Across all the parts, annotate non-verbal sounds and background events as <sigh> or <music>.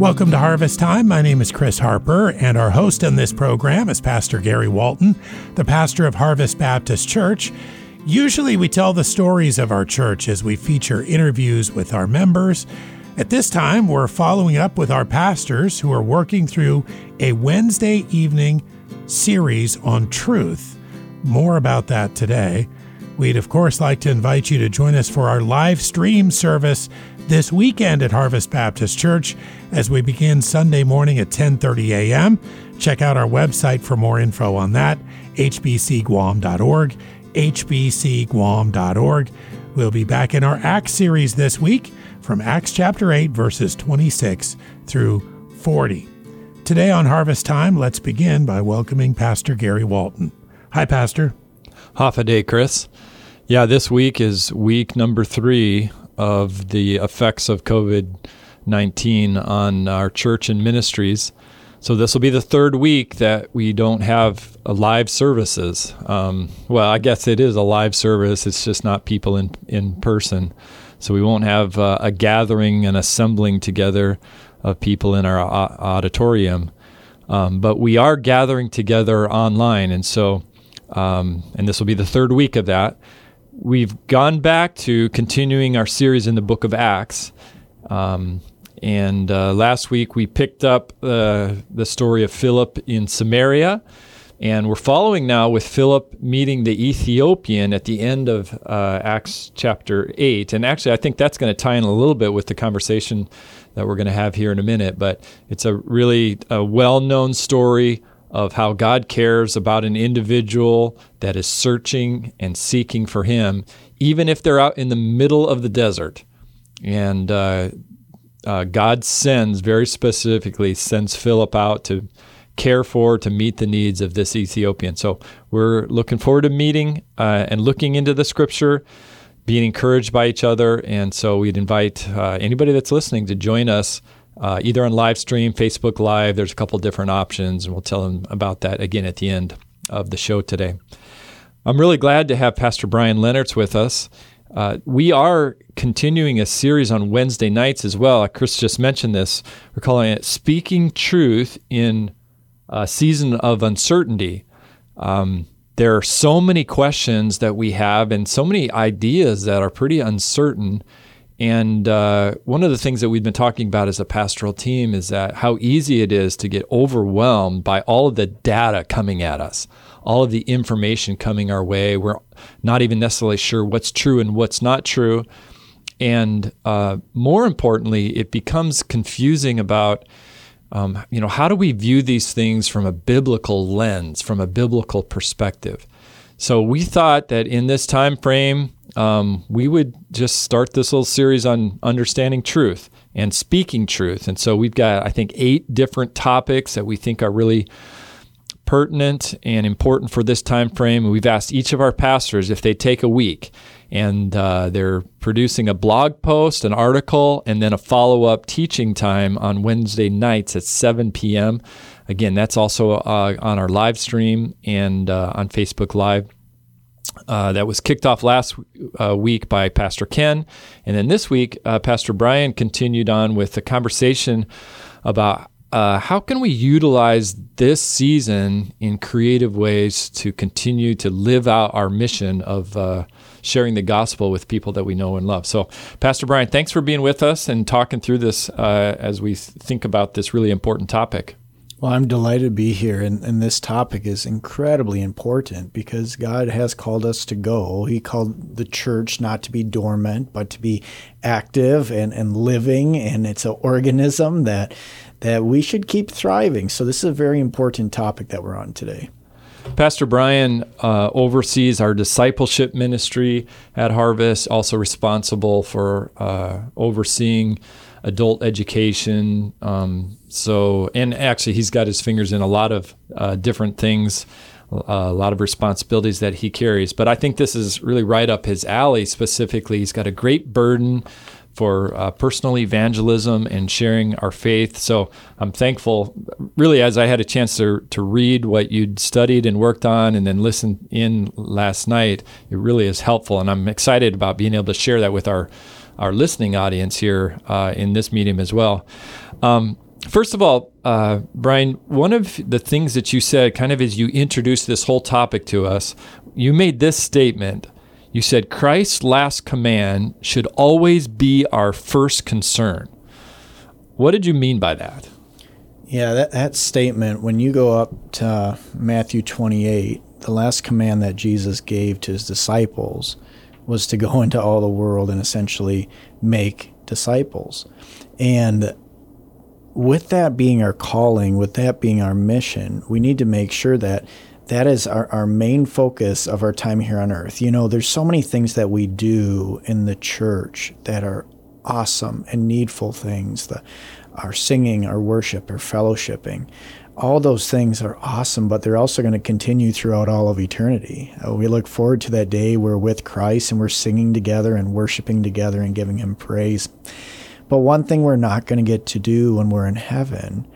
Welcome to Harvest Time. My name is Chris Harper, and our host on this program is Pastor Gary Walton, the pastor of Harvest Baptist Church. Usually, we tell the stories of our church as we feature interviews with our members. At this time, we're following up with our pastors who are working through a Wednesday evening series on truth. More about that today. We'd, of course, like to invite you to join us for our live stream service this weekend at Harvest Baptist Church as we begin Sunday morning at 10:30 a.m. Check out our website for more info on that, hbcguam.org, hbcguam.org. We'll be back in our Acts series this week from Acts chapter 8 verses 26 through 40. Today on Harvest Time, let's begin by welcoming Pastor Gary Walton. Hi, Pastor. Hafa adai, Chris. Yeah, this week is week number three of the effects of COVID 19 on our church and ministries. So this will be the third week that we don't have live services. Um, well, I guess it is a live service. It's just not people in in person. So we won't have uh, a gathering and assembling together of people in our auditorium. Um, but we are gathering together online, and so um, and this will be the third week of that we've gone back to continuing our series in the book of Acts. Um, and uh, last week we picked up uh, the story of Philip in Samaria. And we're following now with Philip meeting the Ethiopian at the end of uh, Acts chapter 8. And actually, I think that's going to tie in a little bit with the conversation that we're going to have here in a minute. But it's a really a well known story of how God cares about an individual that is searching and seeking for Him, even if they're out in the middle of the desert. And uh, uh, God sends, very specifically, sends Philip out to care for, to meet the needs of this Ethiopian. So we're looking forward to meeting uh, and looking into the scripture, being encouraged by each other. And so we'd invite uh, anybody that's listening to join us uh, either on live stream, Facebook Live. There's a couple different options, and we'll tell them about that again at the end of the show today. I'm really glad to have Pastor Brian Leonards with us. Uh, we are continuing a series on Wednesday nights as well. Chris just mentioned this. We're calling it Speaking Truth in a Season of Uncertainty. Um, there are so many questions that we have and so many ideas that are pretty uncertain. And uh, one of the things that we've been talking about as a pastoral team is that how easy it is to get overwhelmed by all of the data coming at us, all of the information coming our way. We're not even necessarily sure what's true and what's not true. And uh, more importantly, it becomes confusing about, um, you know, how do we view these things from a biblical lens, from a biblical perspective? So we thought that in this time frame, um, we would just start this little series on understanding truth and speaking truth. And so we've got, I think, eight different topics that we think are really pertinent and important for this time frame. We've asked each of our pastors if they take a week and uh, they're producing a blog post, an article, and then a follow up teaching time on Wednesday nights at 7 p.m. Again, that's also uh, on our live stream and uh, on Facebook Live. Uh, that was kicked off last uh, week by Pastor Ken. And then this week, uh, Pastor Brian continued on with a conversation about uh, how can we utilize this season in creative ways to continue to live out our mission of uh, sharing the gospel with people that we know and love. So, Pastor Brian, thanks for being with us and talking through this as we think about this really important topic. Well, I'm delighted to be here, and, and this topic is incredibly important because God has called us to go. He called the church not to be dormant, but to be active and, and living, and it's an organism that that we should keep thriving. So this is a very important topic that we're on today. Pastor Brian uh, oversees our discipleship ministry at Harvest, also responsible for uh, overseeing adult education. Um, so, and actually, he's got his fingers in a lot of uh, different things, uh, a lot of responsibilities that he carries. But I think this is really right up his alley specifically. He's got a great burden for uh, personal evangelism and sharing our faith. So I'm thankful, really, as I had a chance to, to read what you'd studied and worked on and then listen in last night, it really is helpful. And I'm excited about being able to share that with our our listening audience here uh, in this medium as well. Um, First of all, uh, Brian, one of the things that you said, kind of as you introduced this whole topic to us, you made this statement. You said Christ's last command should always be our first concern. What did you mean by that? Yeah, that, that statement, when you go up to Matthew 28, the last command that Jesus gave to his disciples was to go <laughs> into all the world and essentially make disciples. And with that being our calling, with that being our mission, we need to make sure that that is our, our main focus of our time here on earth. You know, there's so many things that we do in the church that are awesome and needful things. The, our singing, our worship, our fellowshipping, all those things are awesome, but they're also going to continue throughout all of eternity. Uh, we look forward to that day we're with Christ and we're singing together and worshiping together and giving Him praise. But one thing we're not going to get to do when we're in heaven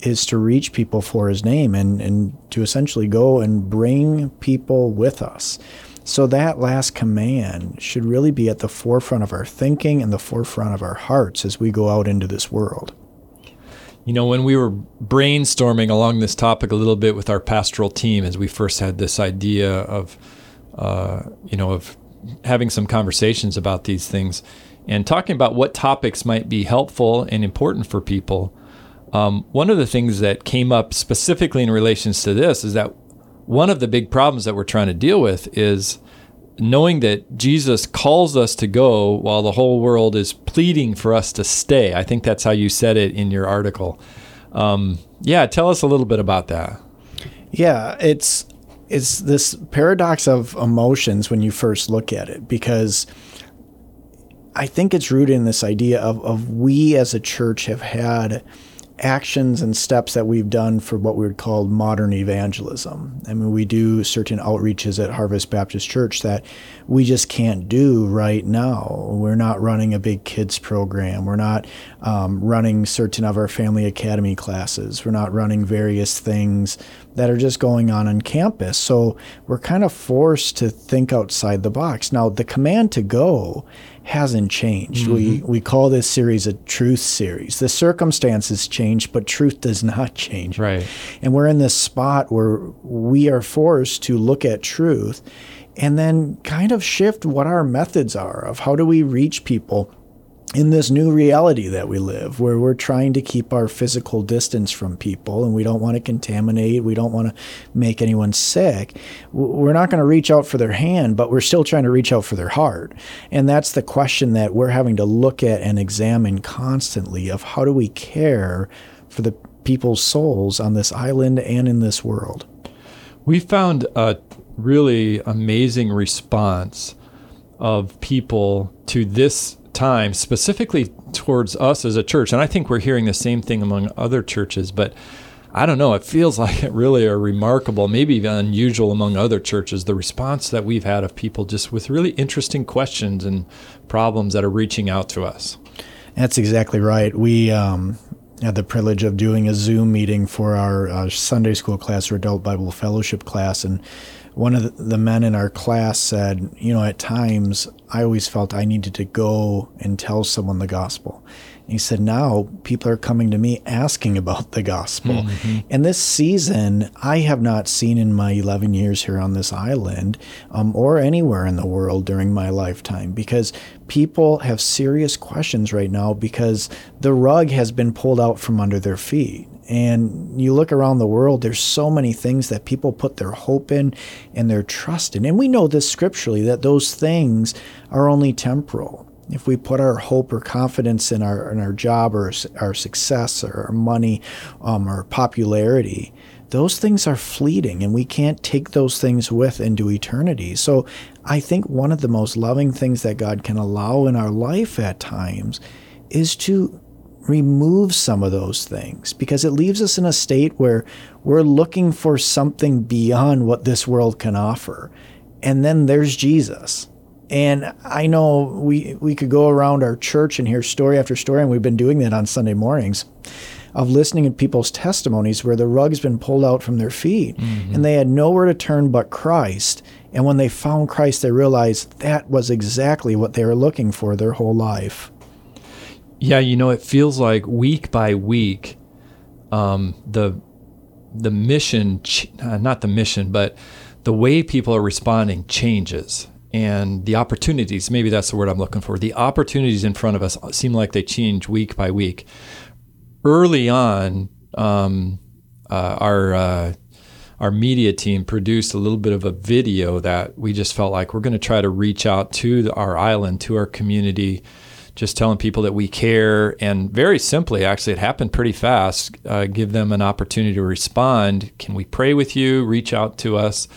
is to reach people for His name and, and to essentially go and bring people with us. So that last command should really be at the forefront of our thinking and the forefront of our hearts as we go out into this world. You know, when we were brainstorming along this topic a little bit with our pastoral team, as we first had this idea of, uh, you know, of having some conversations about these things and talking about what topics might be helpful and important for people, um, one of the things that came up specifically in relations to this is that one of the big problems that we're trying to deal with is knowing that Jesus calls us to go while the whole world is pleading for us to stay. I think that's how you said it in your article. Um, yeah, tell us a little bit about that. Yeah, it's it's this paradox of emotions when you first look at it because I think it's rooted in this idea of, of we as a church have had actions and steps that we've done for what we would call modern evangelism. I mean, we do certain outreaches at Harvest Baptist Church that we just can't do right now. We're not running a big kids program. We're not um, running certain of our family academy classes. We're not running various things that are just going on on campus. So we're kind of forced to think outside the box. Now, the command to go hasn't changed. Mm-hmm. We we call this series a truth series. The circumstances change, but truth does not change. Right. And we're in this spot where we are forced to look at truth and then kind of shift what our methods are of how do we reach people in this new reality that we live, where we're trying to keep our physical distance from people and we don't want to contaminate, we don't want to make anyone sick, we're not going to reach out for their hand, but we're still trying to reach out for their heart. And that's the question that we're having to look at and examine constantly of how do we care for the people's souls on this island and in this world. We found a really amazing response of people to this time, specifically towards us as a church. And I think we're hearing the same thing among other churches, but I don't know. It feels <laughs> like it really are remarkable, maybe even unusual among other churches, the response that we've had of people just with really interesting questions and problems that are reaching out to us. That's exactly right. We um, had the privilege of doing a Zoom meeting for our uh, Sunday school class or adult Bible fellowship class, and one of the men in our class said, you know, at times I always felt I needed to go and tell someone the gospel. And he said, now people are coming to me asking about the gospel. Mm-hmm. And this season, I have not seen in my 11 years here on this island um, or anywhere in the world during my lifetime because people have serious questions right now because the rug has been pulled out from under their feet. And you look around the world, there's so many things that people put their hope in and their trust in. And we know this scripturally that those things are only temporal. If we put our hope or confidence in our in our job or our success or our money um, or popularity, those things are fleeting and we can't take those things with into eternity. So I think one of the most loving things that God can allow in our life at times is to remove some of those things because it leaves us in a state where we're looking for something beyond what this world can offer. And then there's Jesus. And I know we we could go around our church and hear story after story, and we've been doing that on Sunday mornings, of listening to people's testimonies where the rug's been pulled out from their feet, mm-hmm. and they had nowhere to turn but Christ. And when they found Christ, they realized that was exactly what they were looking for their whole life. Yeah, you know, it feels like week by week, um, the the mission, uh, not the mission, but the way people are responding changes. And the opportunities maybe that's the word i'm looking for the opportunities in front of us seem like they change week by week. Early on um, uh, our uh, our media team produced a little bit of a video that we just felt like we're going to try to reach out to our island to our community just telling people that we care. And very simply actually it happened pretty fast. Uh, give them an opportunity to respond. Can we pray with you? Reach out to us.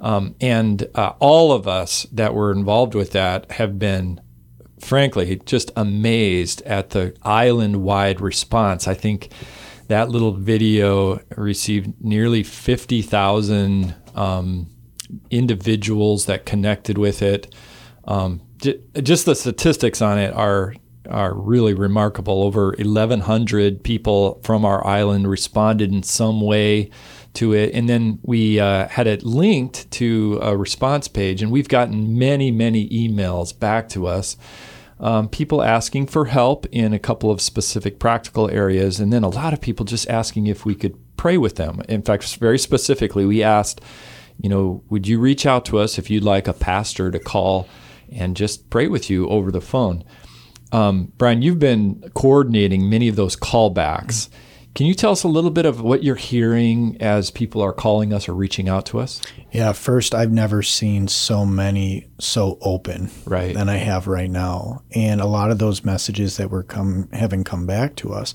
Um, and uh, all of us that were involved with that have been, frankly, just amazed at the island wide response. I think that little video received nearly 50,000 um, individuals that connected with it. Um, just the statistics on it are are really remarkable. Over 1,100 people from our island responded in some way to it. And then we uh, had it linked to a response page, and we've gotten many, many emails back to us. Um, people asking for help in a couple of specific practical areas, and then a lot of people just asking if we could pray with them. In fact, very specifically, we asked, you know, would you reach out to us if you'd like a pastor to call and just pray with you over the phone? Um, Brian, you've been coordinating many of those callbacks. Can you tell us a little bit of what you're hearing as people are calling us or reaching out to us? Yeah, first, I've never seen so many so open right. than I have right now. And a lot of those messages that were come having come back to us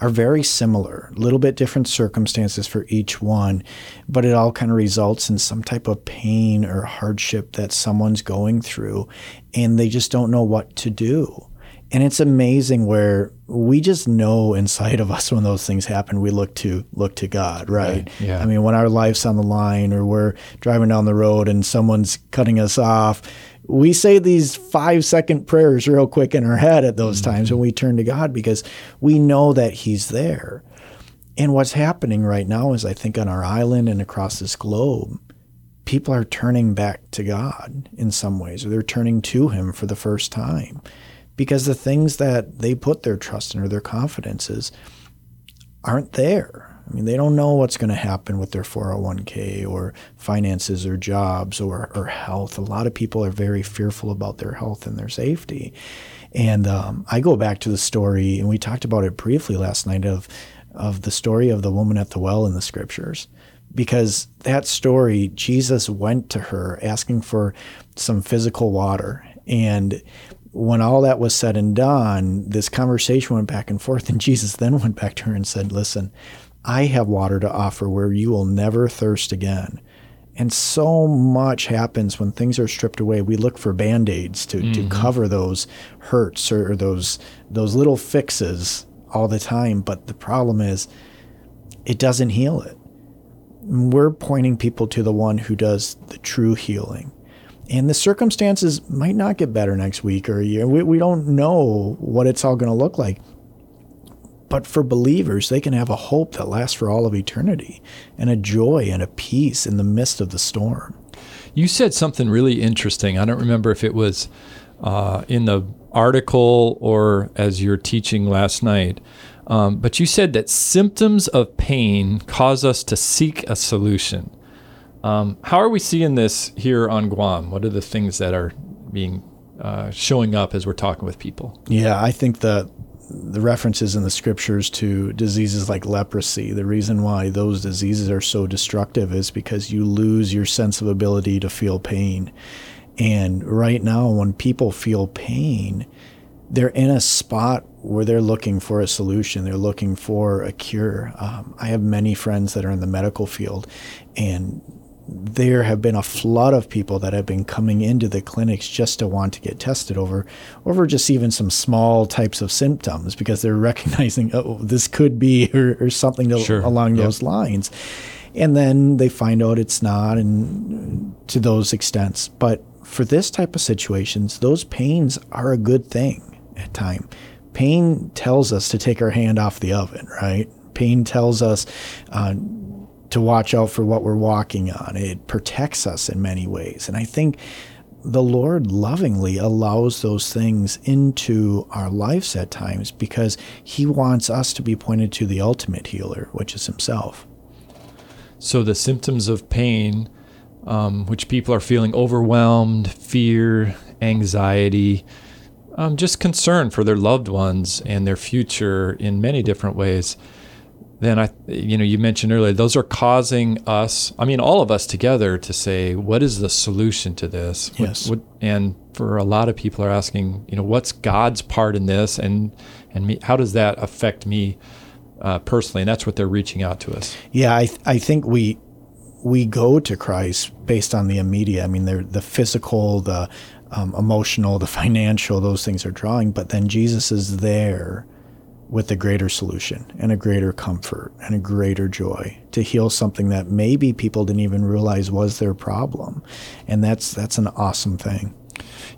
are very similar, a little bit different circumstances for each one, but it all kind of results in some type of pain or hardship that someone's going through and they just don't know what to do. And it's amazing where we just know inside of us when those things happen, we look to look to God, right? right yeah. I mean, when our life's on the line or we're driving down the road and someone's cutting us off, we say these five second prayers real quick in our head at those mm-hmm. times when we turn to God because we know that He's there. And what's happening right now is, I think, on our island and across this globe, people are turning back to God in some ways, or they're turning to Him for the first time because the things that they put their trust in or their confidences aren't there. I mean, they don't know what's going to happen with their 401k or finances or jobs or, or health. A lot of people are very fearful about their health and their safety. And um, I go back to the story, and we talked about it briefly last night of, of the story of the woman at the well in the scriptures. Because that story, Jesus went to her asking for some physical water. And when all that was said and done, this conversation went back and forth, <laughs> and Jesus then went back to her and said, Listen, I have water to offer where you will never thirst again. And so much happens when things are stripped away. We look for band aids to, mm-hmm. to cover those hurts or, or those those little fixes all the time. But the problem is it doesn't heal it. We're pointing people to the one who does the true healing and the circumstances might not get better next week or a year. We, we don't know what it's all going to look like. But for believers, they can have a hope that lasts for all of eternity and a joy and a peace in the midst of the storm. You said something really interesting. I don't remember if it was uh, in the article or as you're teaching last night. Um, but you said that symptoms of pain cause us to seek a solution. Um, how are we seeing this here on Guam? What are the things that are being uh, showing up as we're talking with people? Yeah, I think the the references in the scriptures to diseases like leprosy, the reason why those diseases are so destructive is because you lose your sense of ability to feel pain. And right now, when people feel pain, they're in a spot where they're looking for a solution. They're looking for a cure. Um, I have many friends that are in the medical field, and there have been a flood of people that have been coming into the clinics just to want to get tested over over just even some small types of symptoms because they're <laughs> recognizing oh this could be <laughs> or, or something to, sure. along yep. those lines and then they find out it's not and to those extents but for this type of situations those pains are a good thing at time pain tells us to take our hand off the oven right pain tells us uh, to watch out for what we're walking on. It protects us in many ways. And I think the Lord lovingly allows those things into our lives at times because He wants us to be pointed to the ultimate healer, which is Himself. So the symptoms of pain, um, which people are feeling overwhelmed, fear, anxiety, um, just concern for their loved ones and their future in many different ways then I, you know, you mentioned earlier, those are causing us, I mean, all of us together to say, what is the solution to this? Yes. What, what, and for a lot of people are asking, you know, what's God's part in this, and and me, how does that affect me uh, personally? And that's what they're reaching out to us. Yeah, I, th- I think we we go to Christ based on the immediate. I mean, they're the physical, the um, emotional, the <laughs> financial, those things are drawing, but then Jesus is there with a greater solution and a greater comfort and a greater joy to heal something that maybe people didn't even realize was their problem. And that's that's an awesome thing.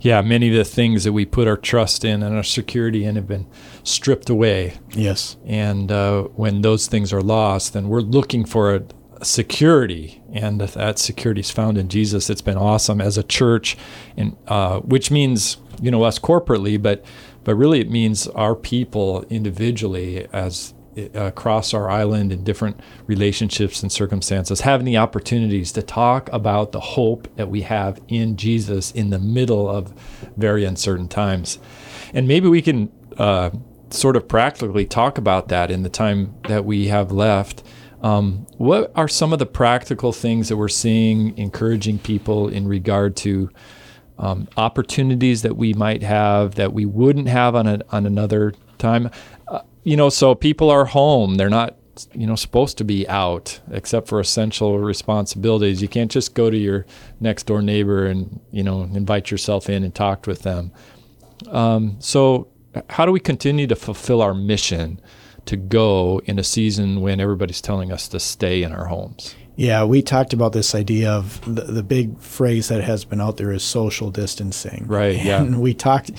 Yeah, many of the things that we put our trust in and our security in have been stripped away. Yes. And uh, when those things are lost, then we're looking for a, security, and that security is found in Jesus. It's been awesome as a church, and uh, which means you know us corporately, but but really it means our people individually as uh, across our island in different relationships and circumstances having the opportunities to talk about the hope that we have in Jesus in the middle of very uncertain times. And maybe we can uh, sort of practically talk about that in the time that we have left. Um, what are some of the practical things that we're seeing encouraging people in regard to um, opportunities that we might have that we wouldn't have on a, on another time. Uh, you know, so people are home; they're not you know supposed to be out except for essential responsibilities. You can't just go to your next door neighbor and you know invite yourself in and talk with them. Um, so, how do we continue to fulfill our mission to go in a season when everybody's telling us to stay in our homes? Yeah, we talked about this idea of the, the big phrase that has been out there is social distancing. Right. Yeah. <laughs> And yeah. we talked,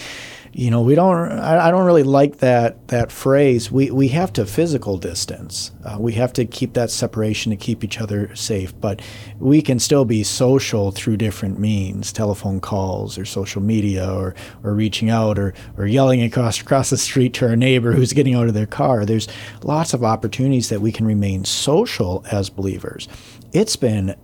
you know, we don't. I, I, don't really like that that phrase. We we have to physical distance. Uh, we have to keep that separation to keep each other safe. But we can still be social through different means, telephone calls or social media, or or reaching out, or or yelling across across the street to our neighbor who's getting out of their car. There's lots of opportunities that we can remain social as believers. It's been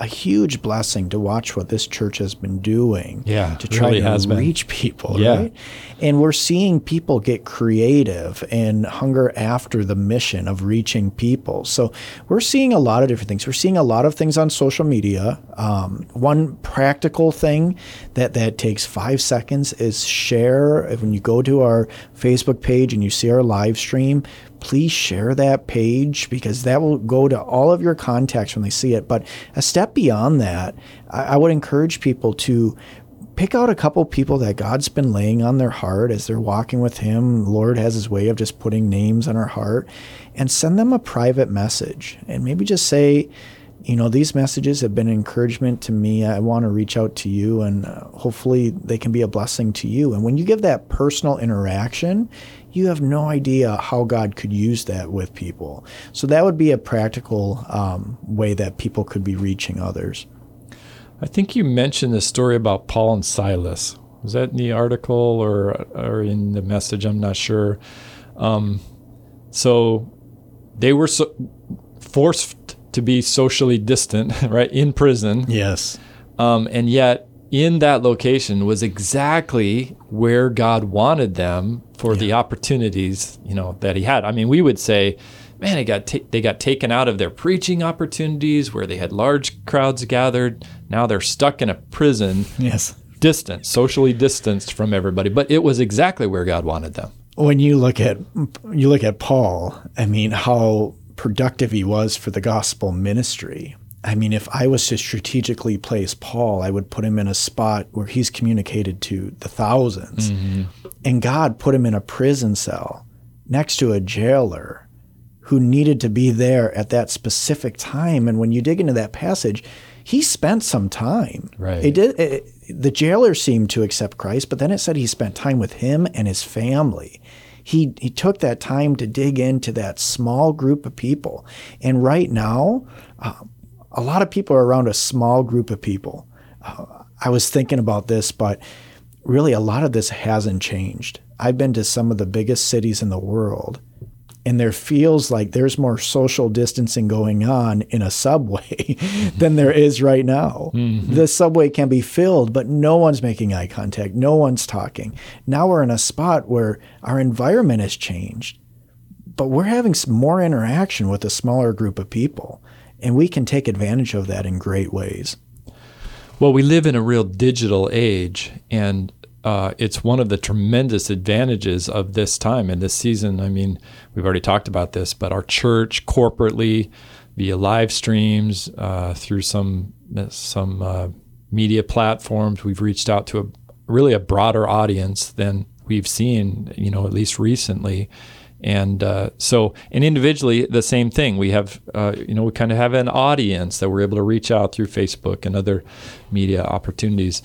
a huge blessing to watch what this church has been doing yeah, to try really to reach been. people. Yeah. Right? And we're seeing people get creative and hunger after the mission of reaching people. So we're seeing a lot of different things. We're seeing a lot of things on social media. Um, one practical thing that, that takes five seconds is share. When you go to our Facebook page and you see our live stream, please share that page because that will go to all of your contacts when they see it. But a step beyond that, I, I would encourage people to pick out a couple people that God's been laying on their heart as they're walking with Him. The Lord has His way of just putting names on our heart and send them a private message and maybe just say, you know, these messages have been encouragement to me. I want to reach out to you and uh, hopefully they can be a blessing to you. And when you give that personal interaction, you have no idea how God could use that with people. So that would be a practical um, way that people could be reaching others. I think you mentioned the story about Paul and Silas. Was that in the article or or in the message? I'm not sure. Um, so they were so forced to be socially distant, <laughs> right, in prison. Yes. Um, and yet, in that location was exactly where God wanted them for yeah. the opportunities, you know, that He had. I mean, we would say, man, they got ta- they got taken out of their preaching opportunities where they had large crowds gathered. Now they're stuck in a prison. Yes. Distant, socially distanced from everybody, but it was exactly where God wanted them. When you look at you look at Paul, I mean, how productive he was for the gospel ministry. I mean, if I was to strategically place Paul, I would put him in a spot where he's communicated to the 1000s mm-hmm. And God put him in a prison cell next to a jailer who needed to be there at that specific time. And when you dig into that passage, he spent some time. Right. It did. It, the jailer seemed to accept Christ, but then it said he spent time with him and his family he he took that time to dig into that small group of people. And right now, uh, a lot of people are around a small group of people. Uh, I was thinking about this, but really a lot of this hasn't changed. I've been to some of the biggest cities in the world, and there feels like there's more social distancing going on in a subway <laughs> than there is right now. Mm-hmm. The subway can be filled, but no one's making eye contact, no one's talking. Now we're in a spot where our environment has changed, but we're having some more interaction with a smaller group of people, and we can take advantage of that in great ways. Well, we live in a real digital age, and uh, it's one of the tremendous advantages of this time and this season. I mean, we've already talked about this, but our church corporately, via live streams, uh, through some some uh, media platforms, we've reached out to a really a broader audience than we've seen, you know, at least recently. And uh, so, and individually, the same thing. We have, uh, you know, we kind of have an audience that we're able to reach out through Facebook and other media opportunities.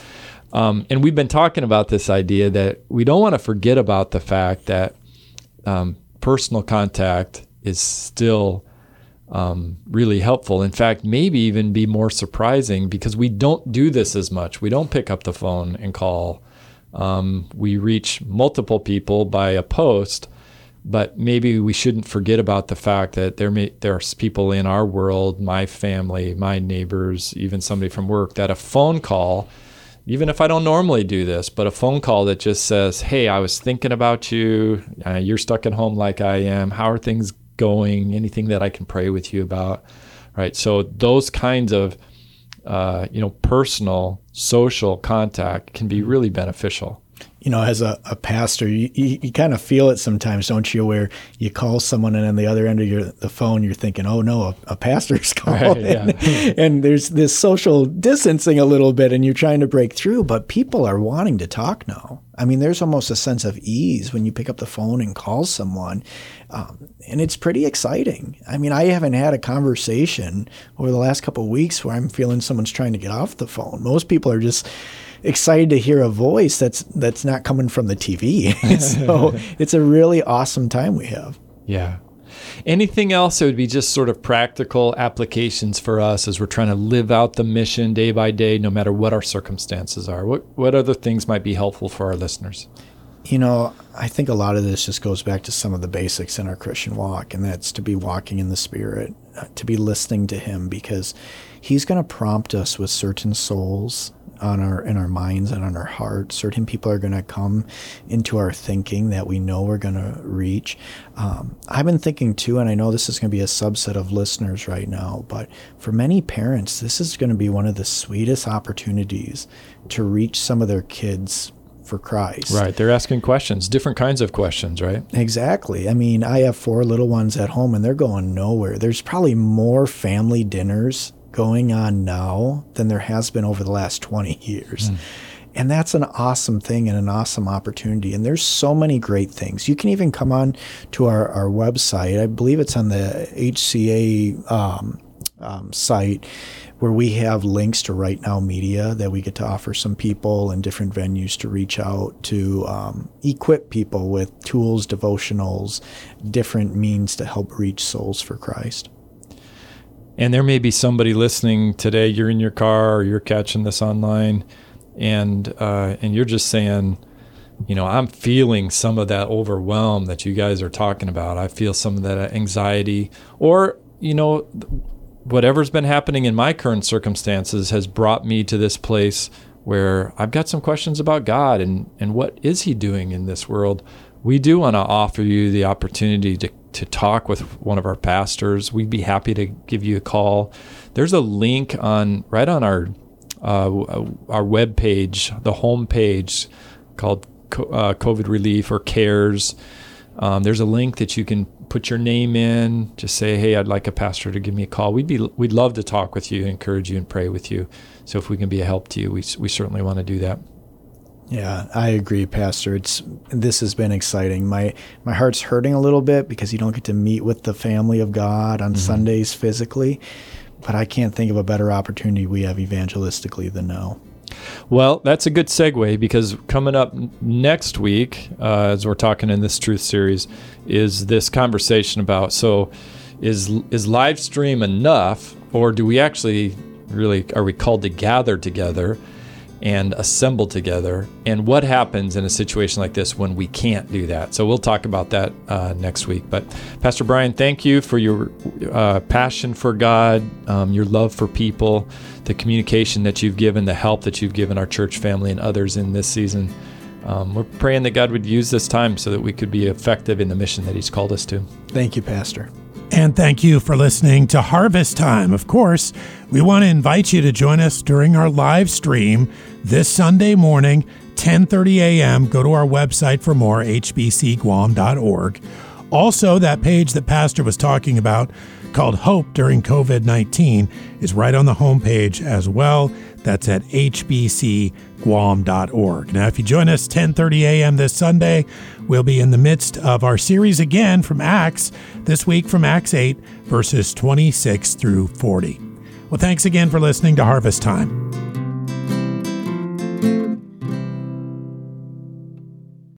Um, and we've been talking about this idea that we don't want to forget about the fact that um, personal contact is still um, really helpful. In fact, maybe even be more surprising because we don't do this as much. We don't pick up the phone and call. Um, we reach multiple people by a post, but maybe we shouldn't forget about the fact that there may there's people in our world, my family, my neighbors, even somebody from work, that a phone call even if I don't normally do this, but a phone call that just says, Hey, I was thinking about you. Uh, you're stuck at home like I am. How are things going? Anything that I can pray with you about? Right. So, those kinds of, uh, you know, personal, social contact can be really beneficial you know, as a, a pastor, you, you, you, kind of feel it sometimes, don't you? Where you call someone and on the other end of your the phone, you're thinking, "Oh no, a, a pastor's <laughs> <laughs> calling," right, yeah. <laughs> and, there's this social distancing a little bit, and you're trying to break through. But people are wanting to talk now. I mean, there's almost a sense of ease when you pick up the phone and call someone, um, and it's pretty exciting. I mean, I haven't had a conversation over the last couple of weeks where I'm feeling someone's trying to get off the phone. Most people are just excited to hear a voice that's that's not coming from the TV. <laughs> so <laughs> it's a really awesome time we have. Yeah. Anything else that would be just sort of practical applications for us as we're trying to live out the mission day by day, no matter what our circumstances are? What what other things might be helpful for our listeners? You know, I think a lot of this just goes back to some of the basics in our Christian walk, and that's to be walking in the Spirit, uh, to be listening to Him, because He's going to prompt us with certain souls on our in our minds and on our hearts. Certain people are going to come into our thinking that we know we're going to reach. Um, I've been thinking too, and I know this is going to be a subset of listeners right now, but for many parents, this is going to be one of the sweetest opportunities to reach some of their kids for Christ. Right. They're asking questions, different kinds of questions, right? Exactly. I mean, I have four little ones at home and they're going nowhere. There's probably more family dinners going on now than there has been over the last 20 years. Mm. And that's an awesome thing and an awesome opportunity. And there's so many great things. You can even come on to our, our website. I believe it's on the HCA um, um, site where we have links to Right Now Media that we get to offer some people and different venues to reach out to um, equip people with tools, devotionals, different means to help reach souls for Christ. And there may be somebody listening today. You're in your car or you're catching this online, and uh, and you're just saying, you know, I'm feeling some of that overwhelm that you guys are talking about. I feel some of that anxiety, or you know, whatever's been happening in my current circumstances has brought me to this place where I've got some questions about God and and what is He doing in this world. We do want to offer you the opportunity to to talk with one of our pastors, we'd be happy to give you a call. There's a link on right on our uh, our web page, the home page called uh, COVID Relief or CARES. Um, there's a link that you can put your name in. Just say, "Hey, I'd like a pastor to give me a call." We'd be we'd love to talk with you, encourage you, and pray with you. So if we can be a help to you, we we certainly want to do that. Yeah, I agree, Pastor. It's this has been exciting. My my heart's hurting a little bit because you don't get to meet with the family of God on mm-hmm. Sundays physically, but I can't think of a better opportunity we have evangelistically than now. Well, that's a good segue because coming up next week, uh, as we're talking in this truth series, is this conversation about so is is live stream enough, or do we actually really are we called to gather together? And assemble together, and what happens in a situation like this when we can't do that. So we'll talk about that uh, next week. But Pastor Brian, thank you for your uh, passion for God, um, your love for people, the communication that you've given, the help that you've given our church family and others in this season. Um, we're praying that God would use this time so that we could be effective in the mission that He's called us to. Thank you, Pastor. And thank you for listening to Harvest Time. Of course, we want to invite you to join us during our live stream this Sunday morning, 10:30 a.m. Go to our website for more hbcguam.org. Also, that page that Pastor was talking about called Hope During COVID 19 is right on the homepage as well. That's at hbcguam.org. Now, if you join us 10:30 a.m. this Sunday, we'll be in the midst of our series again from Acts, this week from Acts 8, verses 26 through 40. Well, thanks again for listening to Harvest Time.